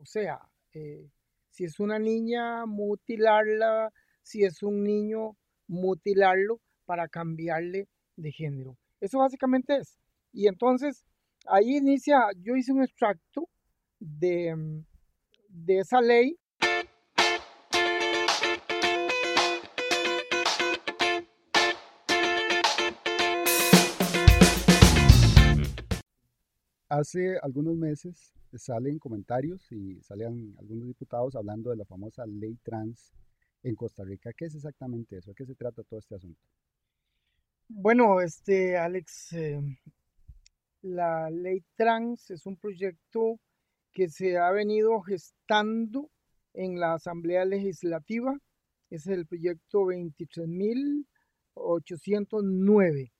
O sea, eh, si es una niña, mutilarla, si es un niño, mutilarlo para cambiarle de género. Eso básicamente es. Y entonces, ahí inicia, yo hice un extracto de, mm, de esa ley Hace algunos meses salen comentarios y salen algunos diputados hablando de la famosa ley trans en Costa Rica. ¿Qué es exactamente eso? ¿A qué se trata todo este asunto? Bueno, este, Alex, eh, la ley trans es un proyecto que se ha venido gestando en la Asamblea Legislativa. Es el proyecto 23.809.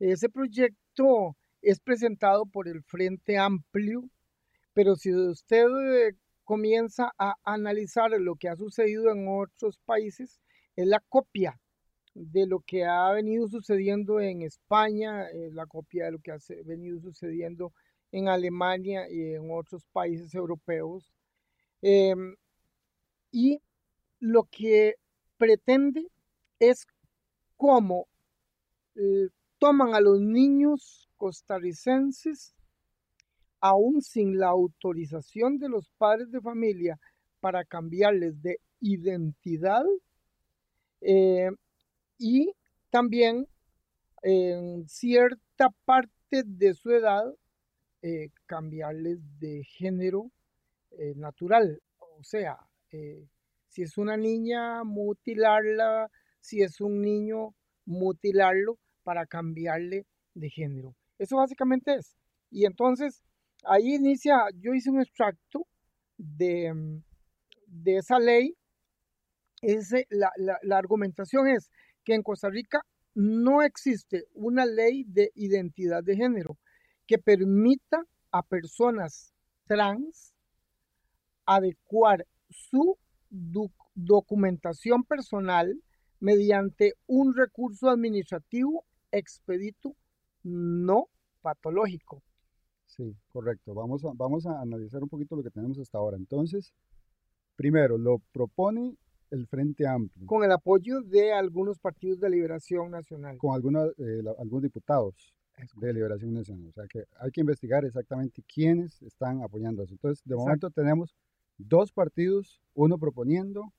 Ese proyecto es presentado por el Frente Amplio, pero si usted eh, comienza a analizar lo que ha sucedido en otros países, es la copia de lo que ha venido sucediendo en España, es la copia de lo que ha venido sucediendo en Alemania y en otros países europeos. Em, y lo que pretende es cómo eh, toman a los niños costarricenses, aún sin la autorización de los padres de familia para cambiarles de identidad eh, y también en cierta parte de su edad eh, cambiarles de género eh, natural. O sea, si es una niña, mutilarla, si es un niño, mutilarlo para cambiarle de género. Eso básicamente es. Y entonces, ahí inicia, yo hice un extracto de, mm, de esa ley. Ese, la, la argumentación es que en Costa Rica no existe una ley de identidad de género que permita a personas trans adecuar su documentación personal mediante un recurso administrativo expedito no patológico. Sí, correcto. Vamos a, vamos a analizar un poquito lo que tenemos hasta ahora. Entonces, primero, lo propone el Frente Amplio. Con el apoyo de algunos partidos de Liberación Nacional. Con algunos, eh, algunos diputados de Liberación Nacional. O sea que hay que investigar exactamente quiénes están apoyando eso. Entonces, de momento tenemos dos partidos, uno proponiendo,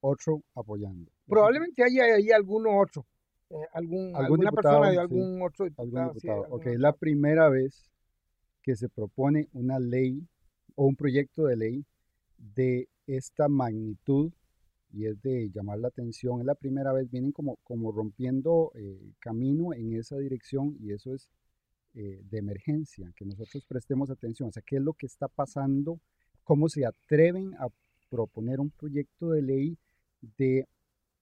otro apoyando. Probablemente haya ahí alguno otro. Eh, algún, alguna persona de algún otro diputado. ok, la primera vez que se propone una ley o un proyecto de ley de esta magnitud y es de llamar la atención. Es la primera vez, vienen como, como rompiendo eh, camino en esa dirección y eso es eh, de emergencia, que nosotros prestemos atención. O sea, ¿qué es lo que está pasando? ¿Cómo se atreven a proponer un proyecto de ley de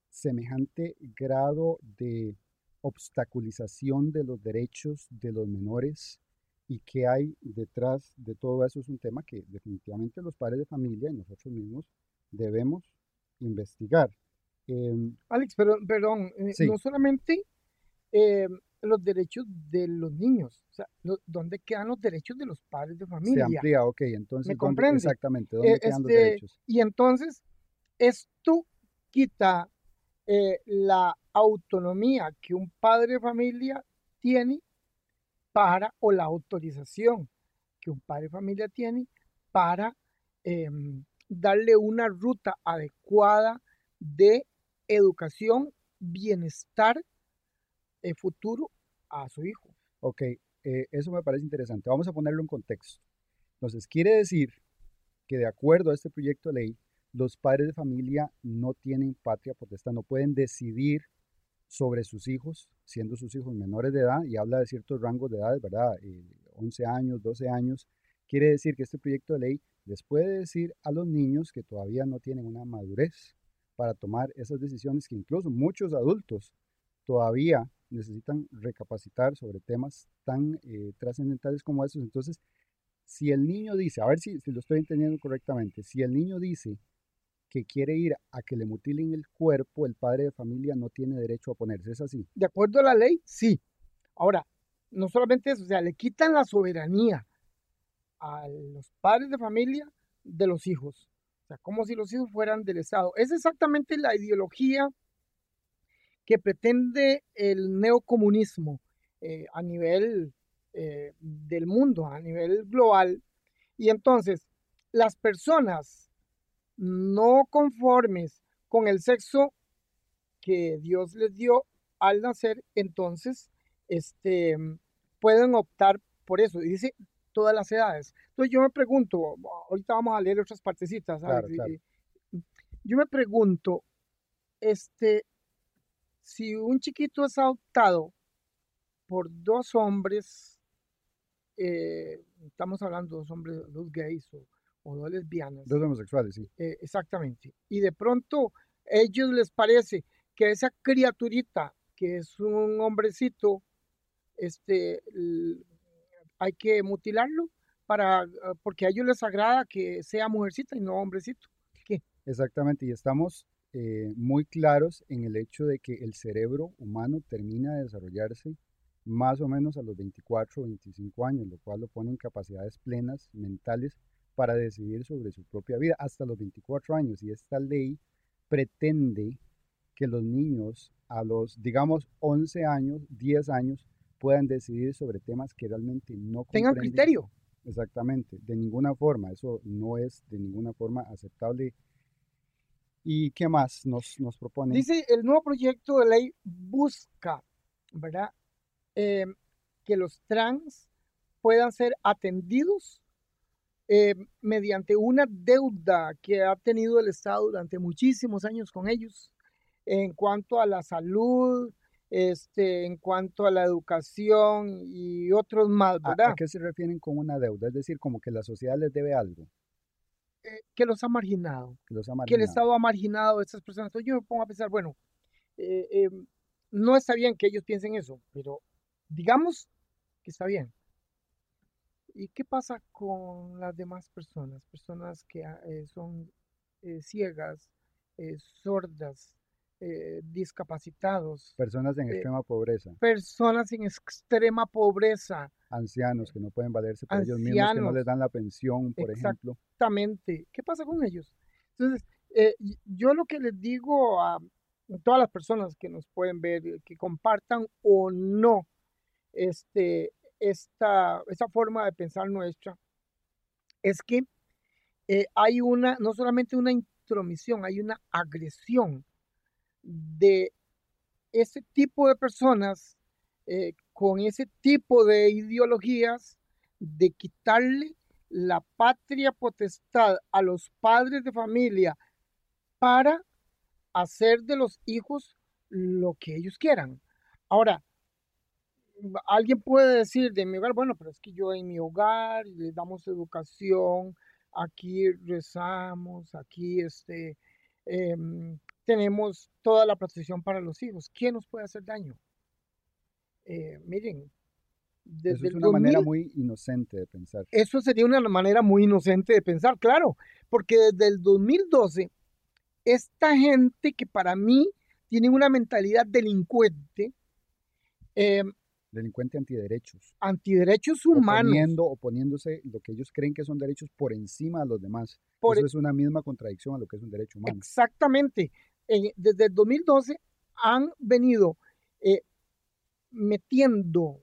semejante grado de obstaculización de los derechos de los menores y qué hay detrás de todo eso es un tema que definitivamente los padres de familia y nosotros mismos debemos investigar. Em, Alex, pero, perdón, eh, no solamente em, los derechos de los niños, o sea, ¿dónde quedan los derechos de los padres de familia? Se amplía, ok, entonces, ¿me comprende? Exactamente, ¿dónde quedan los este, derechos? Y entonces, esto quita eh, la autonomía que un padre de familia tiene para, o la autorización que un padre de familia tiene para em, darle una ruta adecuada de educación, bienestar eh, futuro a su hijo. Ok, eh, eso me parece interesante. Vamos a ponerlo en contexto. Entonces, quiere decir que de acuerdo a este proyecto de ley, los padres de familia no tienen patria potestad, no pueden decidir sobre sus hijos, siendo sus hijos menores de edad, y habla de ciertos rangos de edad, ¿verdad? 11 eh, años, 12 años. Quiere decir que este proyecto de ley les puede decir a los niños que todavía no tienen una madurez para tomar esas decisiones que incluso muchos adultos todavía necesitan recapacitar sobre temas tan eh, trascendentales como esos. Entonces, si el niño dice, a ver si lo estoy entendiendo correctamente, si el niño dice que quiere ir a que le mutilen el cuerpo, el padre de familia no tiene derecho a ponerse. ¿Es así? De acuerdo a la ley, sí. Ahora, no solamente eso, o sea, le quitan la soberanía a los padres de familia de los hijos. O sea, como si los hijos fueran del Estado. Es exactamente la ideología que pretende el neocomunismo eh, a nivel eh, del mundo, a nivel global. Y entonces, las personas no conformes con el sexo que Dios les dio al nacer, entonces este, pueden optar por eso. Y dice todas las edades. Entonces yo me pregunto, ahorita vamos a leer otras partecitas. Yo me pregunto, este, si un chiquito es adoptado por dos hombres, eh, estamos hablando de dos hombres, dos gays o, dos lesbianas. Dos homosexuales, sí. Eh, exactamente. Y de pronto a ellos les parece que esa criaturita, que es un hombrecito, este, hay que mutilarlo para, ah, porque a ellos les agrada que sea mujercita y no hombrecito. ¿Qué? Exactamente, y estamos eh, muy claros en el hecho de que el cerebro humano termina de desarrollarse más o menos a los 24 o 25 años, lo cual lo pone en capacidades plenas mentales para decidir sobre su propia vida hasta los 24 años. Y esta ley pretende que los niños a los, digamos, 11 años, 10 años, puedan decidir sobre temas que realmente no tengan criterio. Exactamente, de ninguna forma, eso no es de ninguna forma aceptable ¿Y qué más nos, nos propone? Dice, el nuevo proyecto de ley busca, ¿verdad? Eh, que los trans puedan ser atendidos eh, mediante una deuda que ha tenido el Estado durante muchísimos años con ellos en cuanto a la salud, este, en cuanto a la educación y otros más, ¿verdad? ¿A, qué se refieren con una deuda? Es decir, como que la sociedad les debe algo. Eh, que los ha marginado, que, el Estado ha marginado a estas personas. Entonces yo me pongo a pensar, bueno, eh, eh, no está bien que ellos piensen eso, pero digamos que está bien. ¿Y qué pasa con las demás personas? Personas que ah, son ciegas, sordas, discapacitados. Personas en extrema pobreza. Personas en extrema pobreza ancianos que no pueden valerse por ellos mismos, que no les dan la pensión, por ejemplo. Exactamente. ¿Qué pasa con ellos? Entonces, eh, yo lo que les digo a todas las personas que nos pueden ver, eh, que compartan o no este, esta, forma de pensar nuestra, es que eh, hay una, no solamente una intromisión, hay una agresión de ese tipo de personas eh, con ese tipo de ideologías de quitarle la patria potestad a los padres de familia para hacer de los hijos lo que ellos quieran. Ahora, alguien puede decir de mi hogar, bueno, pero es que yo en mi hogar les damos educación, aquí rezamos, aquí este, em, tenemos toda la protección para los hijos. ¿Quién nos puede hacer daño? Eh, miren, desde es una manera muy inocente de pensar. Eso sería una manera muy inocente de pensar, claro, porque desde el 2012, esta gente que para mí tiene una mentalidad delincuente, eh, delincuente antiderechos. Antiderechos humanos. Oponiendo, oponiéndose lo que ellos creen que son derechos por encima de los demás. Eso e es una misma contradicción a lo que es un derecho humano. Exactamente. desde el 2012 han venido eh, metiendo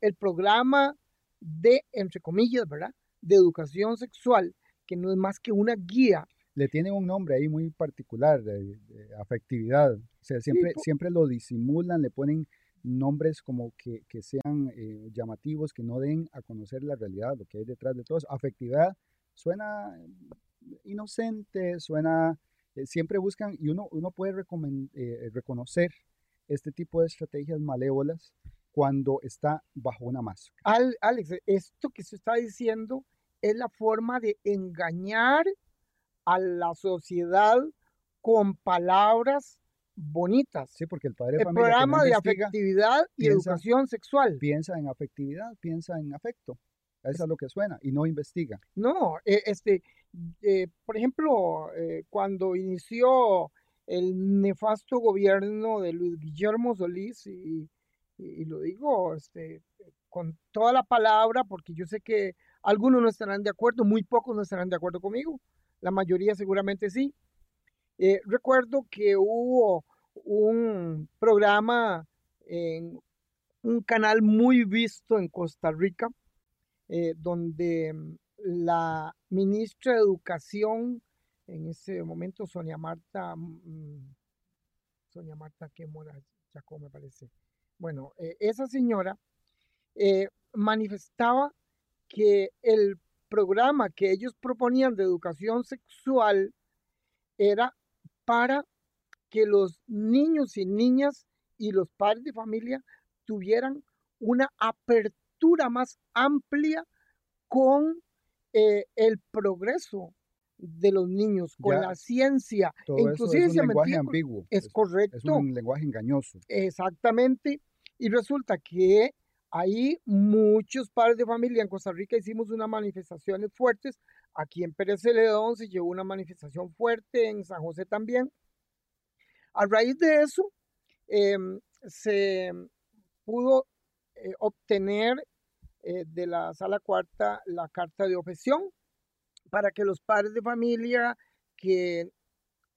el programa de, entre comillas, ¿verdad? De educación sexual, que no es más que una guía. Le tienen un nombre ahí muy particular, de, afectividad. O sea, siempre, siempre lo disimulan, le ponen nombres como que, que sean eh, llamativos, que no den a conocer la realidad, lo que hay detrás de todo. Afectividad suena inocente, suena, eh, siempre buscan, y uno, uno puede eh, reconocer este tipo de estrategias malévolas cuando está bajo una máscara. Al, Alex, esto que se está diciendo es la forma de engañar a la sociedad con palabras bonitas. Sí, porque el padre de el programa de afectividad y educación sexual. Piensa en afectividad, piensa en afecto. Eso es, lo que suena y no investiga. No, e, este, eh, por ejemplo, eh, cuando inició el nefasto gobierno de Luis Guillermo Solís y, lo digo este, con toda la palabra porque yo sé que Algunos no estarán de acuerdo, muy pocos no estarán de acuerdo conmigo, la mayoría seguramente sí. Eh, recuerdo que hubo un programa en un canal muy visto en Costa Rica, eh, donde la ministra de Educación, en ese momento Sonia Marta, mm, Sonia Marta que mora Chacó me parece. Bueno, eh, esa señora manifestaba que el programa que ellos proponían de educación sexual era para que los niños y niñas y los padres de familia tuvieran una apertura más amplia con eh, el progreso de los niños, con la ciencia. Inclusive es un lenguaje ambiguo. Es, correcto. Es un lenguaje engañoso. Exactamente. Y resulta que Ahí muchos padres de familia en Costa Rica hicimos unas manifestaciones fuertes. Aquí en Pérez Celedón se llevó una manifestación fuerte, en San José también. A raíz de eso, em, se pudo eh, obtener eh, de la sala cuarta la carta de objeción para que los padres de familia que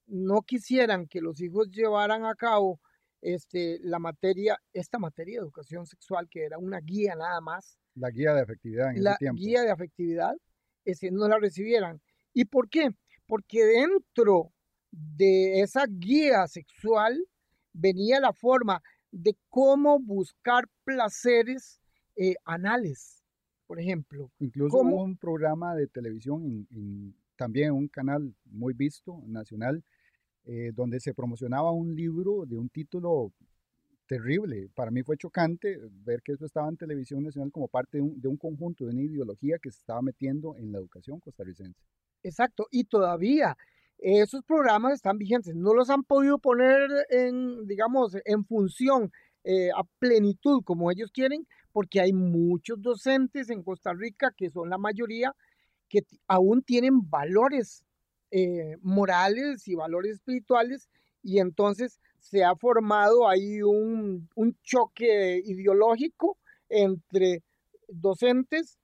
no quisieran que los hijos llevaran a cabo este, la materia, esta materia de educación sexual, que era una guía nada más. La guía de afectividad en la ese tiempo. guía de afectividad, ese, no la recibieran. ¿Y por qué? Porque dentro de esa guía sexual venía la forma de cómo buscar placeres eh, anales, por ejemplo. Incluso hubo un programa de televisión, también un canal muy visto, nacional, eh, donde se promocionaba un libro de un título terrible. Para mí fue chocante ver que eso estaba en televisión nacional como parte de un, de un, conjunto, de una ideología que se estaba metiendo en la educación costarricense. Exacto, y todavía esos programas están vigentes, no los han podido poner en, digamos, en función eh, a plenitud como ellos quieren, porque hay muchos docentes en Costa Rica, que son la mayoría, que aún tienen valores eh, morales y valores espirituales y entonces se ha formado ahí un, un choque ideológico entre docentes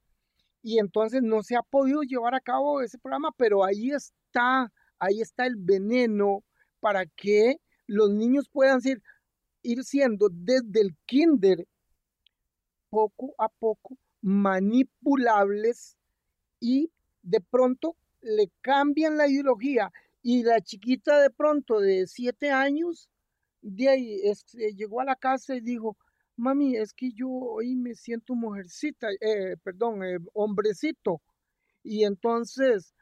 y entonces no se ha podido llevar a cabo ese programa, pero ahí está, ahí está el veneno para que los niños puedan ir, siendo desde el kinder poco a poco manipulables y de pronto le cambian la ideología y la chiquita de pronto de siete años, de ahí este, llegó a la casa y dijo, mami, es que yo hoy me siento mujercita, eh, perdón, eh, hombrecito. Y entonces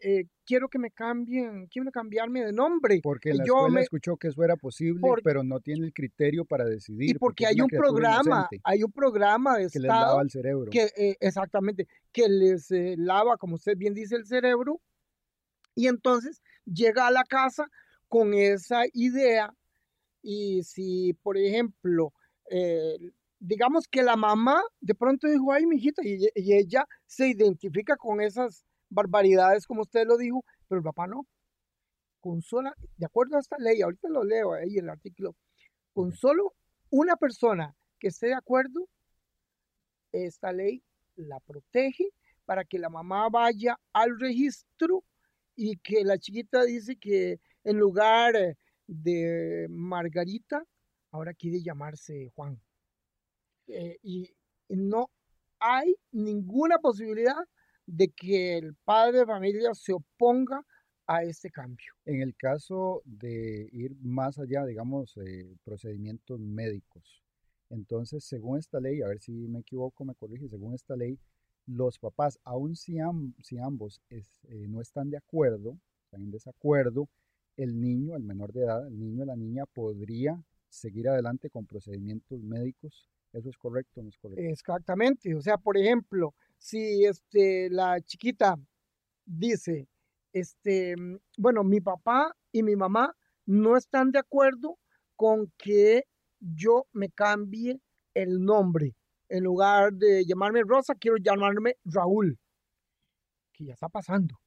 eh, quiero que me cambien, quiero cambiarme de nombre. Porque la yo me... escuchó que eso era posible, pero no tiene el criterio para decidir. Y porque, hay un programa, hay un programa de que Estado les lava el cerebro. Que, eh, exactamente, que les eh, lava, como usted bien dice, el cerebro. Y entonces llega a la casa con esa idea. Y si, por ejemplo, digamos que la mamá de pronto dijo, ay, mi hijita, y ella se identifica con esas barbaridades, como usted lo dijo, pero el papá no. Con sola, de acuerdo a esta ley, ahorita lo leo ahí el artículo, con solo una persona que esté de acuerdo, esta ley la protege para que la mamá vaya al registro y que la chiquita dice que en lugar de Margarita, ahora quiere llamarse Juan. Eh, y no hay ninguna posibilidad de que el padre de familia se oponga a este cambio. En el caso de ir más allá, digamos, eh, procedimientos médicos, entonces, según esta ley, a ver si me equivoco, me corrige, según esta ley, los papás, aun si, si ambos eh, no están de acuerdo, están en desacuerdo, el niño, el menor de edad, el niño o la niña podría seguir adelante con procedimientos médicos. ¿Eso es correcto o no es correcto? Exactamente. O sea, por ejemplo, si este, la chiquita dice, este, mm, bueno, mi papá y mi mamá no están de acuerdo con que yo me cambie el nombre. En lugar de llamarme Rosa, quiero llamarme Raúl, que ya está pasando,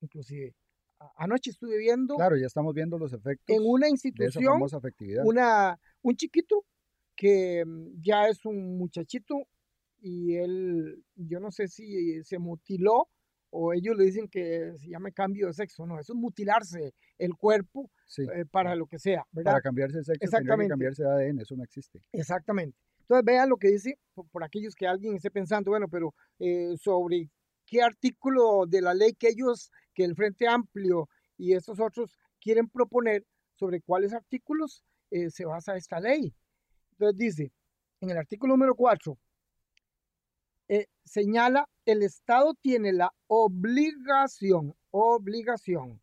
inclusive. Anoche estuve viendo. Claro, ya estamos viendo los efectos. En una institución. afectividad. Una, un chiquito que mm, ya es un muchachito y él, yo no sé si se mutiló o ellos le dicen que se llame cambio de sexo, no, eso es mutilarse el cuerpo eh, para lo que sea, ¿verdad? Para cambiarse de sexo, Exactamente. cambiarse de ADN, eso no existe. Exactamente. Entonces vean lo que dice, por, aquellos que alguien esté pensando, bueno, pero eh, sobre qué artículo de la ley que ellos, que el Frente Amplio y estos otros quieren proponer, sobre cuáles artículos eh, se basa esta ley. Entonces dice, en el artículo número 4, eh, señala, el Estado tiene la obligación, obligación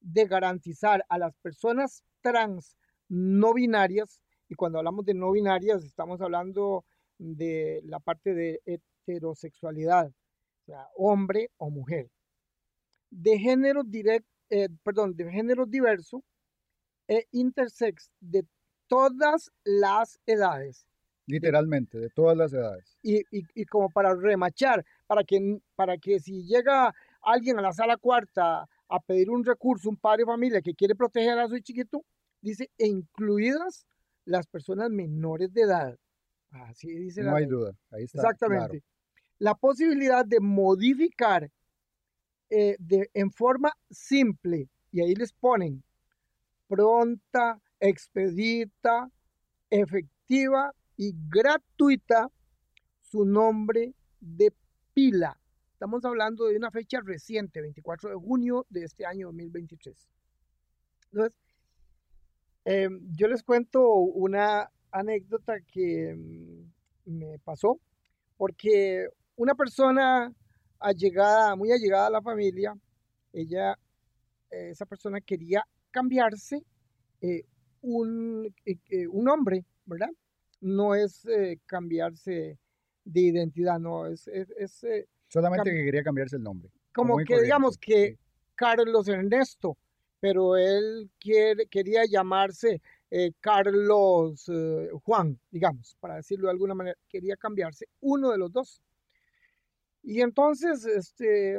de garantizar a las personas trans no binarias, y cuando hablamos de no binarias estamos hablando de la parte de heterosexualidad, o sea, hombre o mujer, de género direct, eh, perdón, de género diverso e intersex de todas las edades, Literalmente, de todas las edades. Y, y, como para remachar, para que, para que si llega alguien a la sala cuarta a pedir un recurso, un padre de familia que quiere proteger a su chiquito, dice, e incluidas las personas menores de edad. Así dice No hay duda, ahí está. Exactamente. La posibilidad de modificar eh, de, en forma simple, y ahí les ponen pronta, expedita, efectiva y gratuita su nombre de pila. Estamos hablando de una fecha reciente, 24 de junio de este año 2023. Entonces, em, yo les cuento una anécdota que mm, me pasó, porque una persona allegada, muy allegada a la familia, ella, esa persona quería cambiarse eh, un, eh, un nombre, ¿verdad? No es eh, cambiarse de identidad, no, es... es, eh, Solamente que quería cambiarse el nombre. Como que digamos que Carlos Ernesto, pero él quiere, quería llamarse eh, Carlos Juan, digamos, para decirlo de alguna manera, quería cambiarse uno de los dos. Y entonces, este,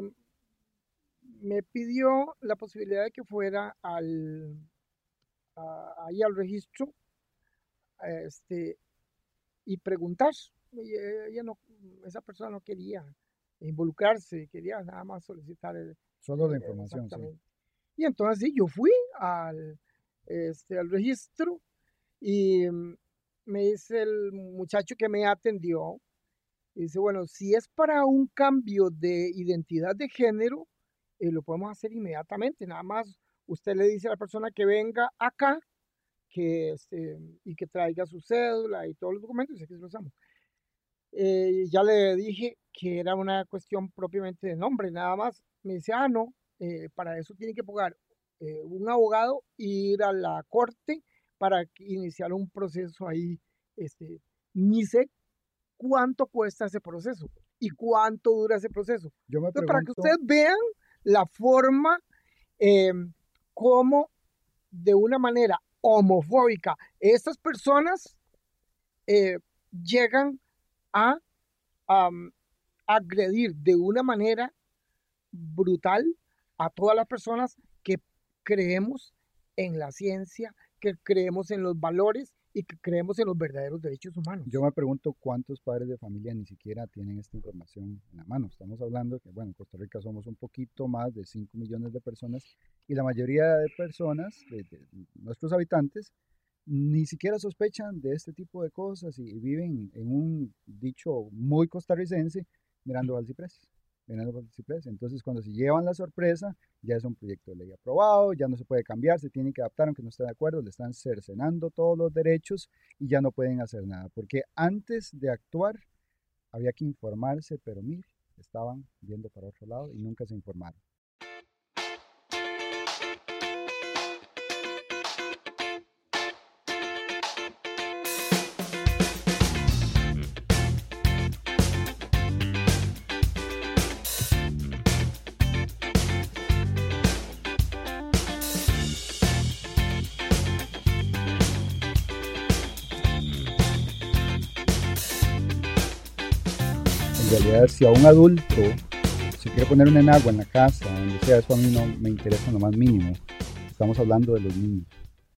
me pidió la posibilidad de que fuera al, ahí al registro, este, y preguntar. ella no, esa persona no quería involucrarse, quería nada más solicitar el, Solo la información. Y entonces sí, yo fui al, este, al registro y mm, me dice el muchacho que me atendió, dice, bueno, si es para un cambio de identidad de género, eh, lo podemos hacer inmediatamente, nada más usted le dice a la persona que venga acá que, este, y que traiga su cédula y todos los documentos y aquí los usamos. Eh, ya le dije que era una cuestión propiamente de nombre, nada más. Me dice, ah, no, eh, para eso tiene que pagar eh, un abogado e ir a la corte para iniciar un proceso ahí. Este, ni sé cuánto cuesta ese proceso y cuánto dura ese proceso. Yo me para que ustedes vean la forma em, como de una manera homofóbica. Estas personas eh, llegan a agredir de una manera brutal a todas las personas que creemos en la ciencia, que creemos en los valores y que creemos en los verdaderos derechos humanos. Yo me pregunto cuántos padres de familia ni siquiera tienen esta información en la mano. Estamos hablando que, bueno, en Costa Rica somos un poquito más de 5 millones de personas y la mayoría de personas, de, nuestros habitantes, ni siquiera sospechan de este tipo de cosas y, viven en un dicho muy costarricense mirando al ciprés. Entonces, cuando se llevan la sorpresa, ya es un proyecto de ley aprobado, ya no se puede cambiar, se tiene que adaptar aunque no esté de acuerdo, le están cercenando todos los derechos y ya no pueden hacer nada. Porque antes de actuar había que informarse, pero mire, estaban viendo para otro lado y nunca se informaron. Si a un adulto se quiere poner un enagua en la casa, donde sea, eso a mí no me interesa lo más mínimo. Estamos hablando de los niños.